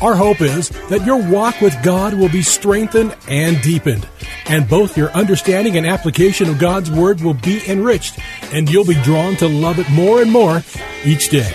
Our hope is that your walk with God will be strengthened and deepened, and both your understanding and application of God's Word will be enriched, and you'll be drawn to love it more and more each day.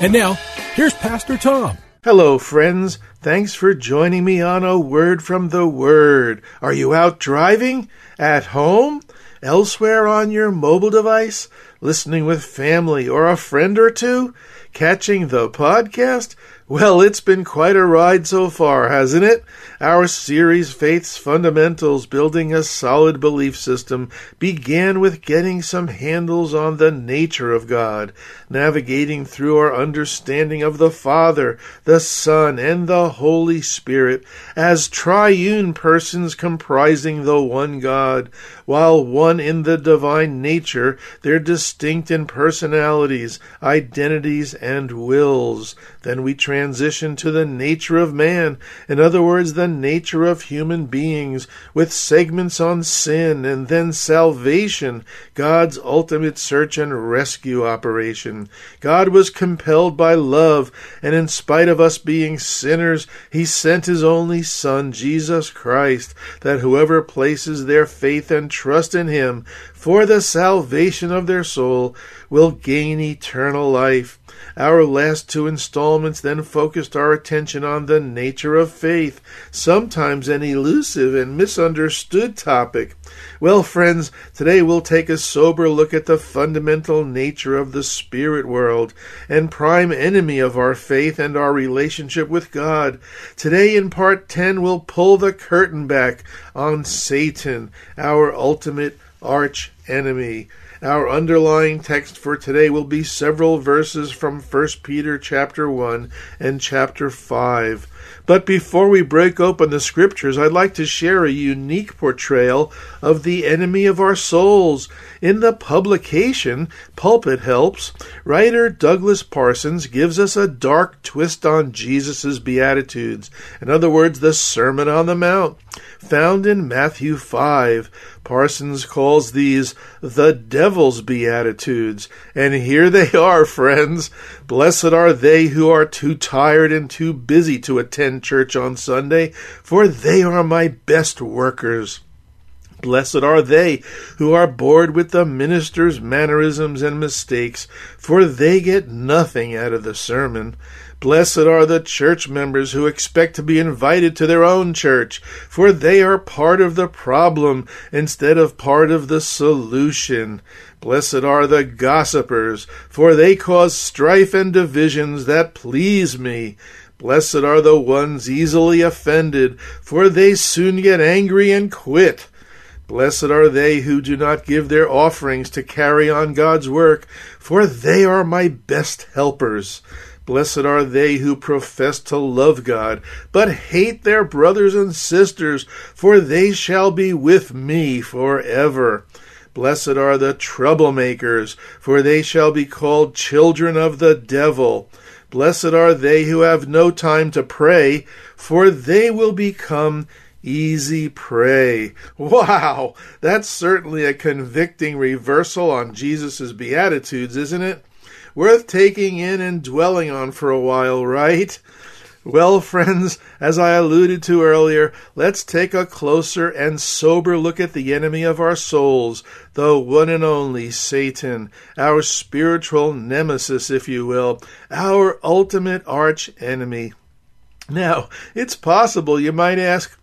And now, here's Pastor Tom. Hello, friends. Thanks for joining me on A Word from the Word. Are you out driving? At home? Elsewhere on your mobile device? Listening with family or a friend or two? Catching the podcast? Well, it's been quite a ride so far, hasn't it? Our series, Faith's Fundamentals Building a Solid Belief System, began with getting some handles on the nature of God, navigating through our understanding of the Father, the Son, and the Holy Spirit as triune persons comprising the one God, while one in the divine nature, their distinct in personalities, identities, and wills. Then we transition to the nature of man, in other words, the nature of human beings, with segments on sin and then salvation, God's ultimate search and rescue operation. God was compelled by love, and in spite of us being sinners, He sent His only Son, Jesus Christ, that whoever places their faith and trust in Him for the salvation of their soul will gain eternal life. Our last two installments then focused our attention on the nature of faith, sometimes an elusive and misunderstood topic. Well, friends, today we'll take a sober look at the fundamental nature of the spirit world and prime enemy of our faith and our relationship with God. Today, in part 10, we'll pull the curtain back on Satan, our ultimate arch enemy. Our underlying text for today will be several verses from 1 Peter chapter 1 and chapter 5. But before we break open the scriptures, I'd like to share a unique portrayal of the enemy of our souls. In the publication, Pulpit Helps, writer Douglas Parsons gives us a dark twist on Jesus' Beatitudes. In other words, the Sermon on the Mount, found in Matthew 5. Parsons calls these the devil's beatitudes. And here they are, friends. Blessed are they who are too tired and too busy to attend church on Sunday, for they are my best workers. Blessed are they who are bored with the minister's mannerisms and mistakes, for they get nothing out of the sermon. Blessed are the church members who expect to be invited to their own church, for they are part of the problem instead of part of the solution. Blessed are the gossipers, for they cause strife and divisions that please me. Blessed are the ones easily offended, for they soon get angry and quit. Blessed are they who do not give their offerings to carry on God's work, for they are my best helpers. Blessed are they who profess to love God, but hate their brothers and sisters, for they shall be with me forever. Blessed are the troublemakers, for they shall be called children of the devil. Blessed are they who have no time to pray, for they will become easy prey. Wow, that's certainly a convicting reversal on Jesus' Beatitudes, isn't it? worth taking in and dwelling on for a while, right? Well, friends, as I alluded to earlier, let's take a closer and sober look at the enemy of our souls, the one and only Satan, our spiritual nemesis, if you will, our ultimate arch enemy. Now, it's possible you might ask,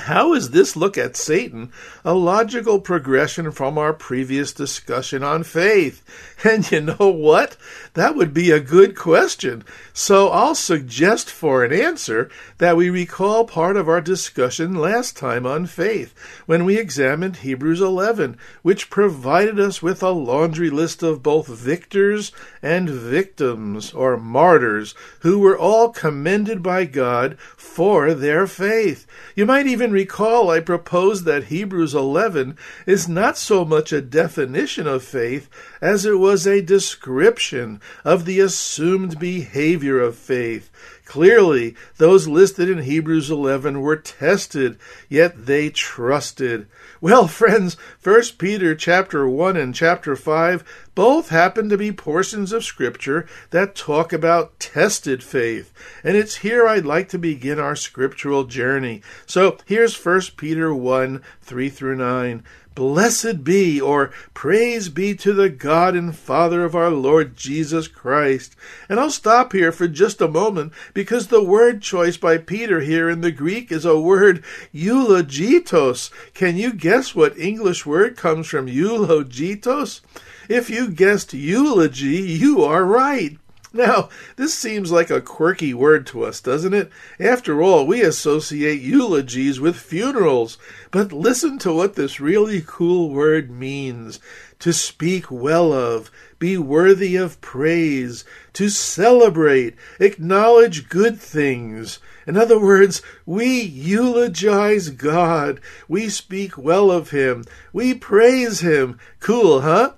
How is this look at Satan a logical progression from our previous discussion on faith? And you know what? That would be a good question. So I'll suggest for an answer that we recall part of our discussion last time on faith when we examined Hebrews 11, which provided us with a laundry list of both victors and victims or martyrs who were all commended by God for their faith. You might even recall I proposed that Hebrews 11 is not so much a definition of faith as it was a description of the assumed behavior of faith. Clearly, those listed in Hebrews 11 were tested, yet they trusted. Well, friends, 1 Peter chapter 1 and chapter 5 both happen to be portions of scripture that talk about tested faith. And it's here I'd like to begin our scriptural journey. So, here's 1 Peter 1 3 through 9. Blessed be, or praise be to the God and Father of our Lord Jesus Christ. And I'll stop here for just a moment because the word choice by Peter here in the Greek is a word eulogitos. Can you guess what English word comes from eulogitos? If you guessed eulogy, you are right. Now, this seems like a quirky word to us, doesn't it? After all, we associate eulogies with funerals. But listen to what this really cool word means to speak well of, be worthy of praise, to celebrate, acknowledge good things. In other words, we eulogize God. We speak well of Him. We praise Him. Cool, huh?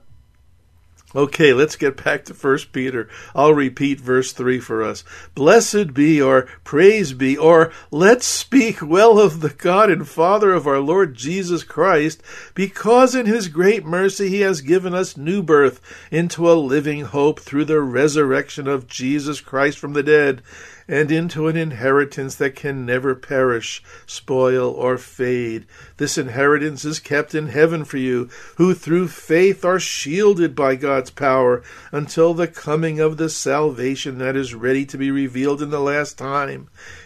Okay, let's get back to 1 Peter. I'll repeat verse 3 for us. Blessed be, or praise be, or let's speak well of the God and Father of our Lord Jesus Christ, because in his great mercy he has given us new birth into a living hope through the resurrection of Jesus Christ from the dead and into an inheritance that can never perish, spoil, or fade. This inheritance is kept in heaven for you, who through faith are shielded by God's power until the coming of the salvation that is ready to be revealed in the last time.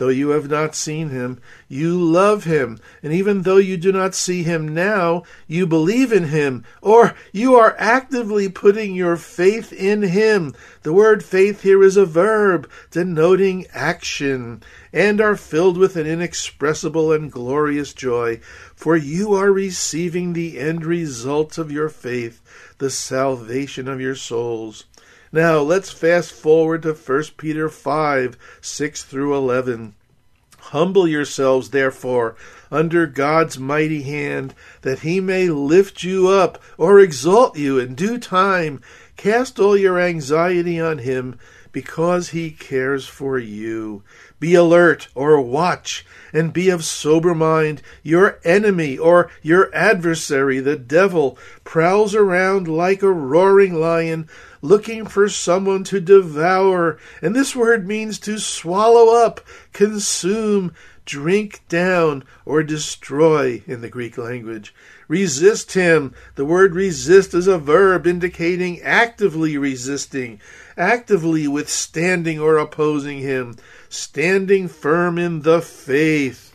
Though you have not seen him, you love him, and even though you do not see him now, you believe in him, or you are actively putting your faith in him. The word faith here is a verb denoting action, and are filled with an inexpressible and glorious joy, for you are receiving the end result of your faith, the salvation of your souls. Now let's fast forward to 1 Peter 5 6 through 11. Humble yourselves, therefore, under God's mighty hand, that he may lift you up or exalt you in due time. Cast all your anxiety on him, because he cares for you. Be alert or watch, and be of sober mind. Your enemy or your adversary, the devil, prowls around like a roaring lion, looking for someone to devour. And this word means to swallow up, consume, drink down, or destroy in the Greek language. Resist him. The word resist is a verb indicating actively resisting, actively withstanding or opposing him standing firm in the faith.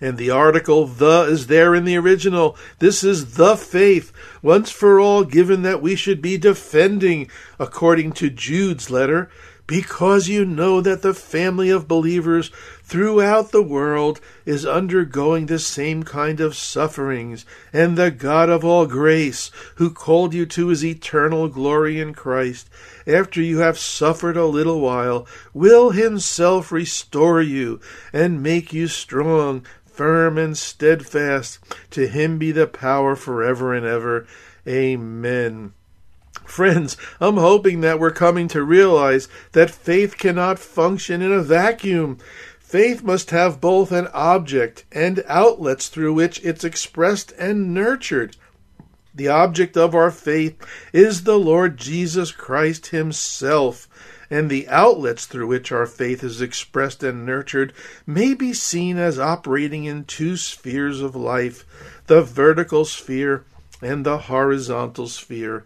And the article the is there in the original. This is the faith, once for all given that we should be defending, according to Jude's letter, because you know that the family of believers throughout the world is undergoing the same kind of sufferings, and the God of all grace, who called you to his eternal glory in Christ, after you have suffered a little while, will himself restore you and make you strong, firm, and steadfast. To him be the power forever and ever. Amen. Friends, I'm hoping that we're coming to realize that faith cannot function in a vacuum. Faith must have both an object and outlets through which it's expressed and nurtured. The object of our faith is the Lord Jesus Christ Himself, and the outlets through which our faith is expressed and nurtured may be seen as operating in two spheres of life the vertical sphere and the horizontal sphere.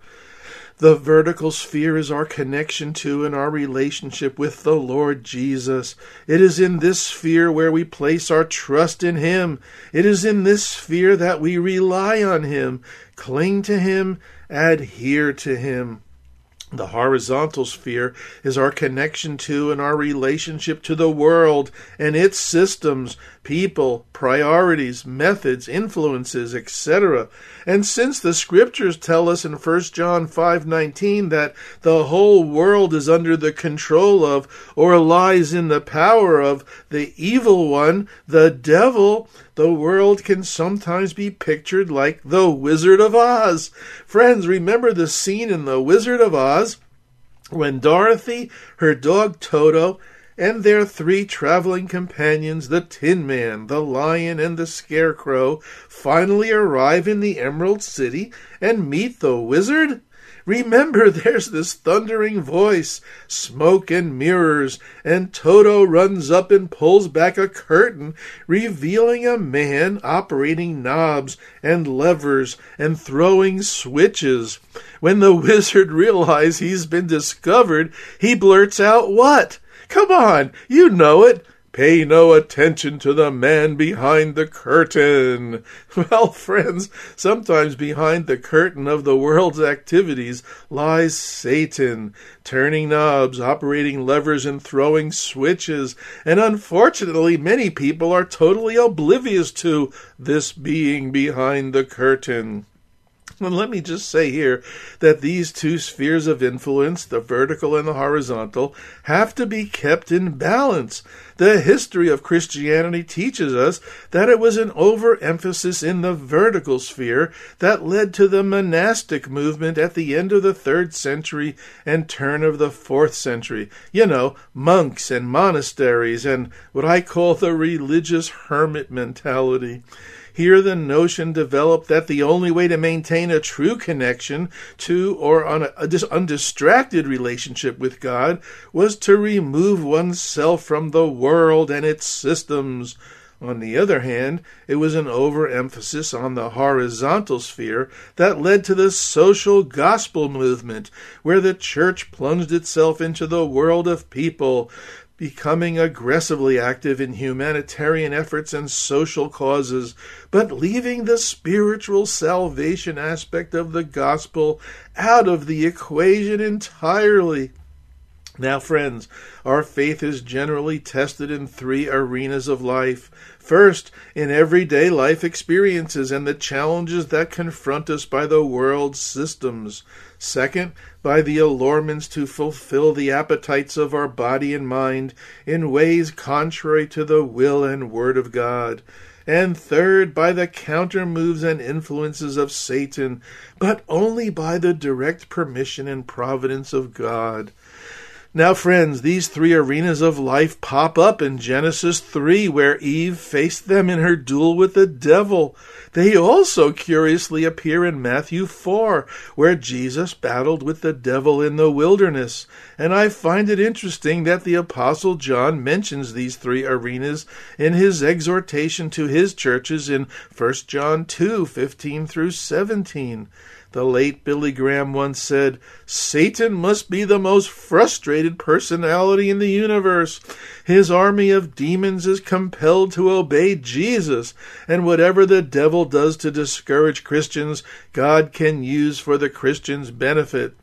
The vertical sphere is our connection to and our relationship with the Lord Jesus. It is in this sphere where we place our trust in Him. It is in this sphere that we rely on Him, cling to Him, adhere to Him. The horizontal sphere is our connection to and our relationship to the world and its systems, people, priorities, methods, influences, etc. And since the scriptures tell us in 1 John 5:19 that the whole world is under the control of or lies in the power of the evil one, the devil, the world can sometimes be pictured like the Wizard of Oz. Friends, remember the scene in The Wizard of Oz when Dorothy, her dog Toto, and their three traveling companions, the Tin Man, the Lion, and the Scarecrow, finally arrive in the Emerald City and meet the Wizard? Remember, there's this thundering voice, smoke and mirrors, and Toto runs up and pulls back a curtain, revealing a man operating knobs and levers and throwing switches. When the wizard realizes he's been discovered, he blurts out, What? Come on, you know it. Pay no attention to the man behind the curtain. Well, friends, sometimes behind the curtain of the world's activities lies Satan, turning knobs, operating levers, and throwing switches. And unfortunately, many people are totally oblivious to this being behind the curtain. Let me just say here that these two spheres of influence, the vertical and the horizontal, have to be kept in balance. The history of Christianity teaches us that it was an overemphasis in the vertical sphere that led to the monastic movement at the end of the third century and turn of the fourth century. You know, monks and monasteries and what I call the religious hermit mentality. Here, the notion developed that the only way to maintain a true connection to or on a, a undistracted relationship with God was to remove oneself from the world and its systems. On the other hand, it was an overemphasis on the horizontal sphere that led to the social gospel movement, where the church plunged itself into the world of people, becoming aggressively active in humanitarian efforts and social causes, but leaving the spiritual salvation aspect of the gospel out of the equation entirely. Now, friends, our faith is generally tested in three arenas of life. First, in everyday life experiences and the challenges that confront us by the world's systems. Second, by the allurements to fulfill the appetites of our body and mind in ways contrary to the will and word of God. And third, by the counter moves and influences of Satan, but only by the direct permission and providence of God. Now, friends, these three arenas of life pop up in Genesis 3, where Eve faced them in her duel with the devil. They also curiously appear in Matthew 4, where Jesus battled with the devil in the wilderness. And I find it interesting that the Apostle John mentions these three arenas in his exhortation to his churches in 1 John 2 15 through 17. The late Billy Graham once said, Satan must be the most frustrated personality in the universe. His army of demons is compelled to obey Jesus, and whatever the devil does to discourage Christians, God can use for the Christian's benefit.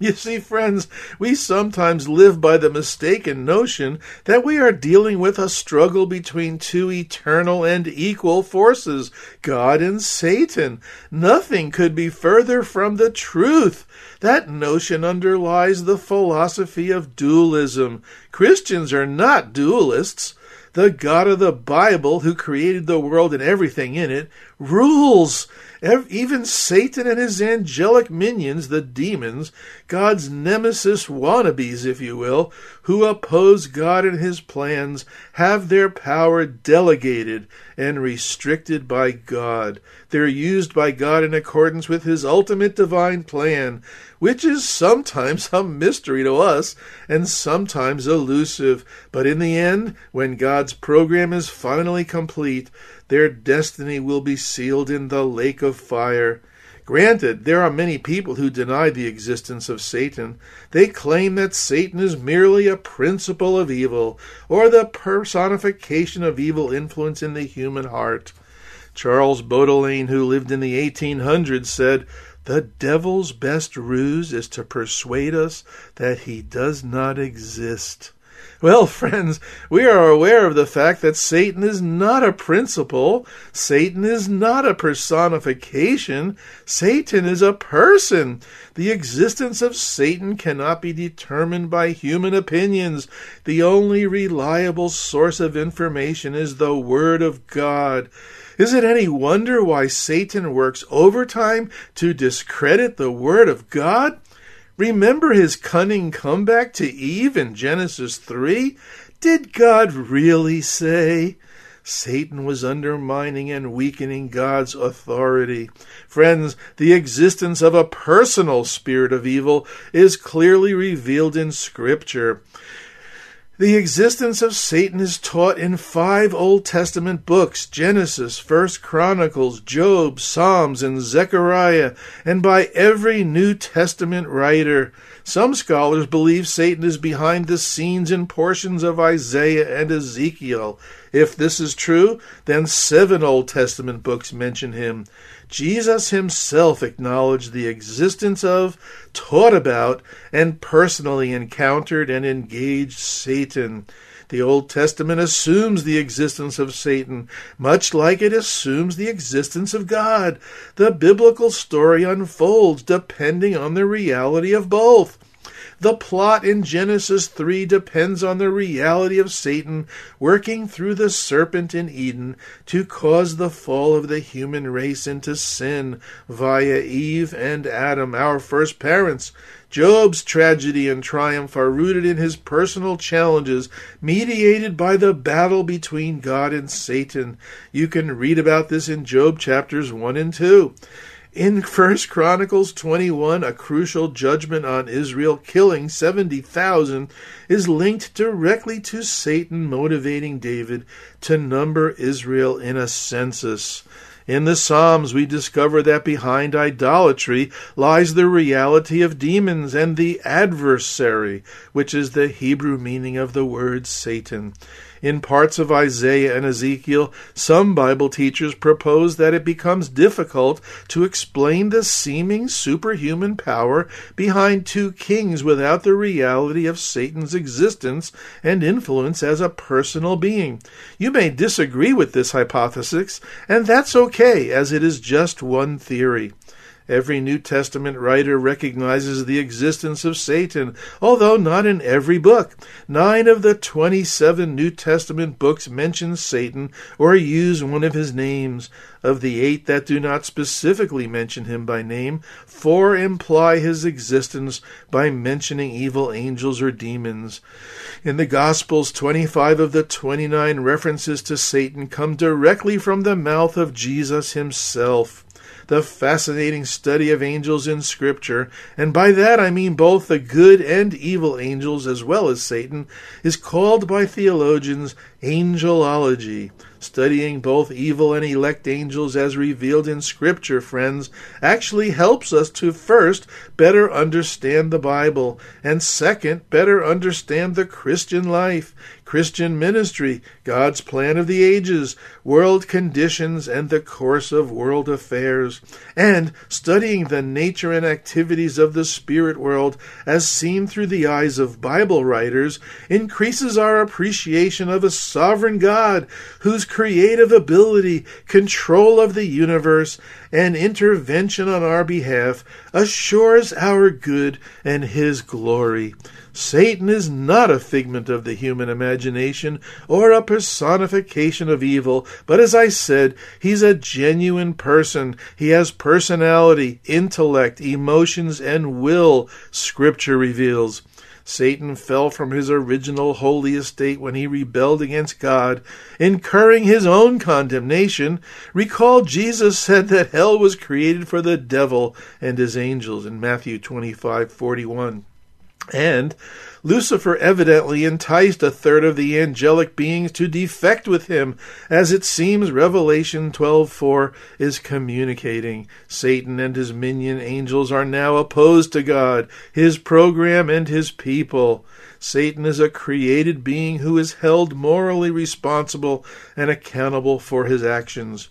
You see, friends, we sometimes live by the mistaken notion that we are dealing with a struggle between two eternal and equal forces, God and Satan. Nothing could be further from the truth. That notion underlies the philosophy of dualism. Christians are not dualists. The God of the Bible, who created the world and everything in it, rules. Even Satan and his angelic minions, the demons, God's nemesis wannabes, if you will, who oppose God and his plans, have their power delegated and restricted by God. They're used by God in accordance with his ultimate divine plan, which is sometimes a mystery to us and sometimes elusive. But in the end, when God's program is finally complete, their destiny will be sealed in the lake of fire. Granted, there are many people who deny the existence of Satan. They claim that Satan is merely a principle of evil, or the personification of evil influence in the human heart. Charles Baudelaire, who lived in the 1800s, said, The devil's best ruse is to persuade us that he does not exist. Well, friends, we are aware of the fact that Satan is not a principle. Satan is not a personification. Satan is a person. The existence of Satan cannot be determined by human opinions. The only reliable source of information is the Word of God. Is it any wonder why Satan works overtime to discredit the Word of God? Remember his cunning comeback to Eve in Genesis 3? Did God really say? Satan was undermining and weakening God's authority. Friends, the existence of a personal spirit of evil is clearly revealed in Scripture. The existence of Satan is taught in five Old Testament books Genesis, First Chronicles, Job, Psalms, and Zechariah, and by every New Testament writer. Some scholars believe Satan is behind the scenes in portions of Isaiah and Ezekiel. If this is true, then seven Old Testament books mention him. Jesus himself acknowledged the existence of, taught about, and personally encountered and engaged Satan. The Old Testament assumes the existence of Satan, much like it assumes the existence of God. The biblical story unfolds depending on the reality of both. The plot in Genesis 3 depends on the reality of Satan working through the serpent in Eden to cause the fall of the human race into sin via Eve and Adam, our first parents. Job's tragedy and triumph are rooted in his personal challenges, mediated by the battle between God and Satan. You can read about this in Job chapters 1 and 2. In First Chronicles 21, a crucial judgment on Israel killing 70,000 is linked directly to Satan motivating David to number Israel in a census. In the Psalms, we discover that behind idolatry lies the reality of demons and the adversary, which is the Hebrew meaning of the word Satan in parts of Isaiah and Ezekiel, some Bible teachers propose that it becomes difficult to explain the seeming superhuman power behind two kings without the reality of Satan's existence and influence as a personal being. You may disagree with this hypothesis, and that's okay, as it is just one theory. Every New Testament writer recognizes the existence of Satan, although not in every book. Nine of the 27 New Testament books mention Satan or use one of his names. Of the eight that do not specifically mention him by name, four imply his existence by mentioning evil angels or demons. In the Gospels, 25 of the 29 references to Satan come directly from the mouth of Jesus himself the fascinating study of angels in Scripture, and by that I mean both the good and evil angels as well as Satan, is called by theologians angelology. Studying both evil and elect angels as revealed in Scripture, friends, actually helps us to first better understand the Bible, and second, better understand the Christian life. Christian ministry, God's plan of the ages, world conditions, and the course of world affairs, and studying the nature and activities of the spirit world as seen through the eyes of Bible writers increases our appreciation of a sovereign God whose creative ability, control of the universe, and intervention on our behalf assures our good and his glory. Satan is not a figment of the human imagination imagination or a personification of evil, but as I said, he's a genuine person. He has personality, intellect, emotions, and will, Scripture reveals. Satan fell from his original holy estate when he rebelled against God, incurring his own condemnation. Recall Jesus said that hell was created for the devil and his angels in Matthew 25:41. And Lucifer evidently enticed a third of the angelic beings to defect with him, as it seems Revelation 12:4 is communicating. Satan and his minion angels are now opposed to God, his program and his people. Satan is a created being who is held morally responsible and accountable for his actions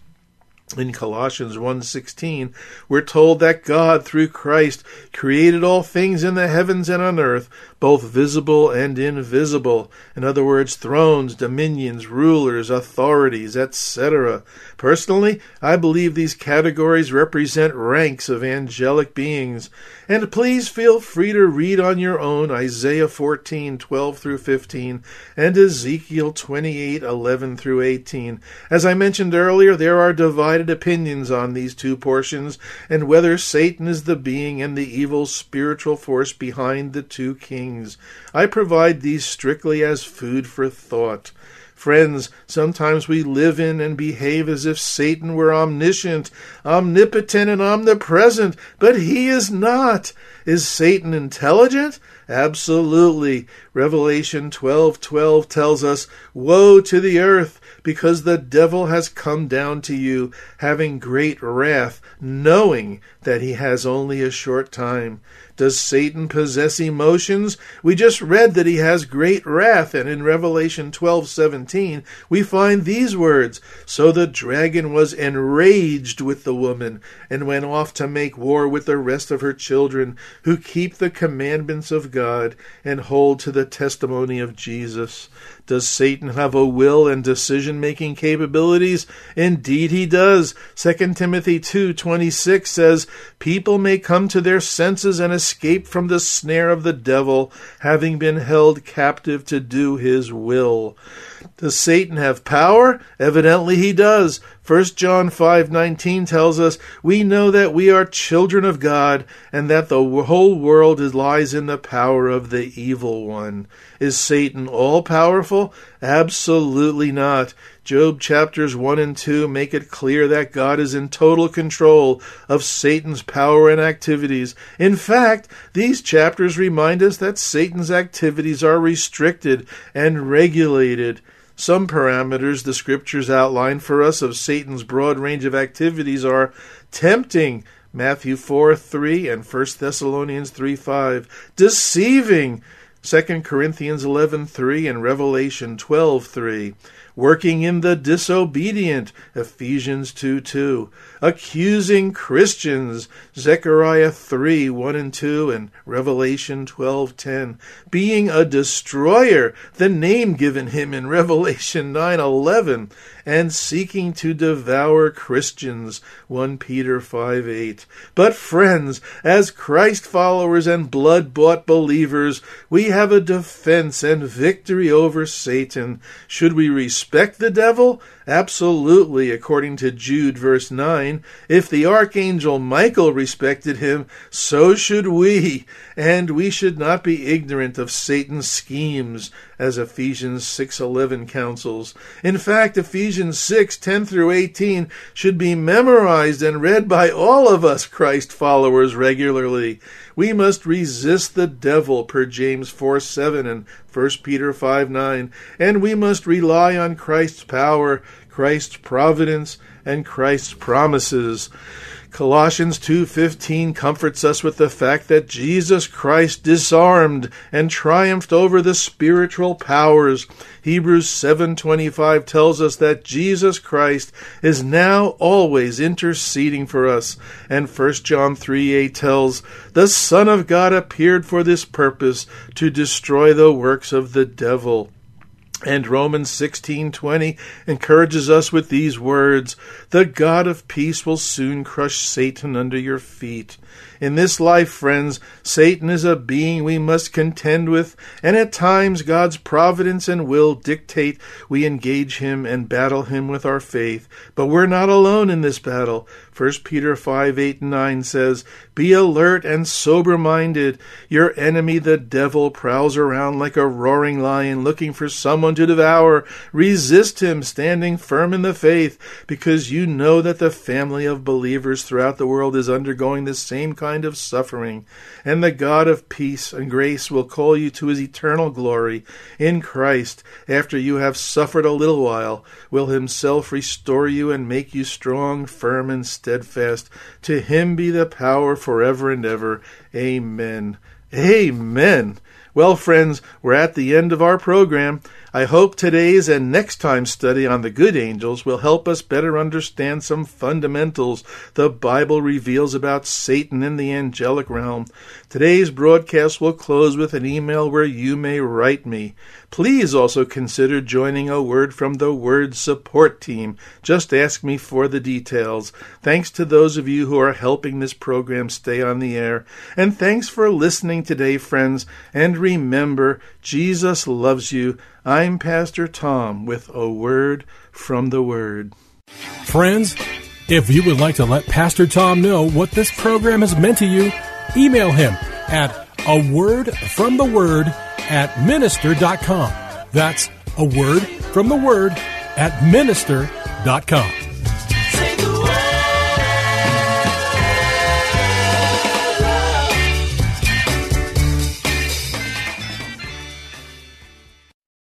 in Colossians 1:16 we're told that God through Christ created all things in the heavens and on earth both visible and invisible. In other words thrones dominions rulers authorities etc personally I believe these categories represent ranks of angelic beings. And please feel free to read on your own Isaiah 14:12 through 15 and Ezekiel 28:11 through 18 as I mentioned earlier there are divided divided opinions on these two portions and whether Satan is the being and the evil spiritual force behind the two kings. I provide these strictly as food for thought. Friends, sometimes we live in and behave as if Satan were omniscient, omnipotent, and omnipresent, but he is not. Is Satan intelligent? Absolutely. Revelation 12:12 tells us, "Woe to the earth, because the devil has come down to you, having great wrath, knowing that he has only a short time." Does Satan possess emotions? We just read that he has great wrath, and in Revelation 12:17 we find these words: "So the dragon was enraged with the woman and went off to make war with the rest of her children who keep the commandments of God and hold to the testimony of Jesus." Does Satan have a will and decision-making capabilities? Indeed he does. 2 Timothy 2:26 says, "People may come to their senses and escape from the snare of the devil, having been held captive to do his will." Does Satan have power? Evidently he does. 1 John 5:19 tells us, "We know that we are children of God and that the whole world lies in the power of the evil one." Is Satan all powerful? Absolutely not. Job chapters 1 and 2 make it clear that God is in total control of Satan's power and activities. In fact, these chapters remind us that Satan's activities are restricted and regulated. Some parameters the scriptures outline for us of Satan's broad range of activities are tempting, Matthew 4 3 and 1 Thessalonians 3 5, deceiving, 2 Corinthians 11 3 and Revelation 12 3, working in the disobedient, Ephesians 2 2, accusing Christians, Zechariah 3 1 and 2, and Revelation 12 10, being a destroyer, the name given him in Revelation 9 11, and seeking to devour Christians, 1 Peter 5 8. But, friends, as Christ followers and blood bought believers, we have a defense and victory over Satan. Should we respect the devil? Absolutely, according to Jude verse 9. If the archangel Michael respected him, so should we, and we should not be ignorant of Satan's schemes, as Ephesians 6:11 counsels. In fact, Ephesians 6:10 through 18 should be memorized and read by all of us Christ followers regularly. We must resist the devil per James 4 7 and 1 Peter 5 9, and we must rely on Christ's power, Christ's providence, and Christ's promises. Colossians 2:15 comforts us with the fact that Jesus Christ disarmed and triumphed over the spiritual powers. Hebrews 7:25 tells us that Jesus Christ is now always interceding for us. And 1 John 3:8 tells, "The Son of God appeared for this purpose to destroy the works of the devil." And Romans 16:20 encourages us with these words, "The God of peace will soon crush Satan under your feet." In this life, friends, Satan is a being we must contend with, and at times God's providence and will dictate we engage him and battle him with our faith. But we're not alone in this battle. 1 Peter 5 8 and 9 says, Be alert and sober minded. Your enemy, the devil, prowls around like a roaring lion looking for someone to devour. Resist him, standing firm in the faith, because you know that the family of believers throughout the world is undergoing the same kind kind of suffering, and the God of peace and grace will call you to his eternal glory in Christ after you have suffered a little while, will himself restore you and make you strong, firm, and steadfast. To him be the power forever and ever. Amen. Amen. Well, friends, we're at the end of our program. I hope today's and next time's study on the good angels will help us better understand some fundamentals the Bible reveals about Satan and the angelic realm. Today's broadcast will close with an email where you may write me. Please also consider joining a Word from the Word support team. Just ask me for the details. Thanks to those of you who are helping this program stay on the air. And thanks for listening today, friends. And remember, Jesus loves you. I'm Pastor Tom with a word from the Word. Friends, if you would like to let Pastor Tom know what this program has meant to you, email him at a word from the word at minister.com. That's a word from the word at minister.com.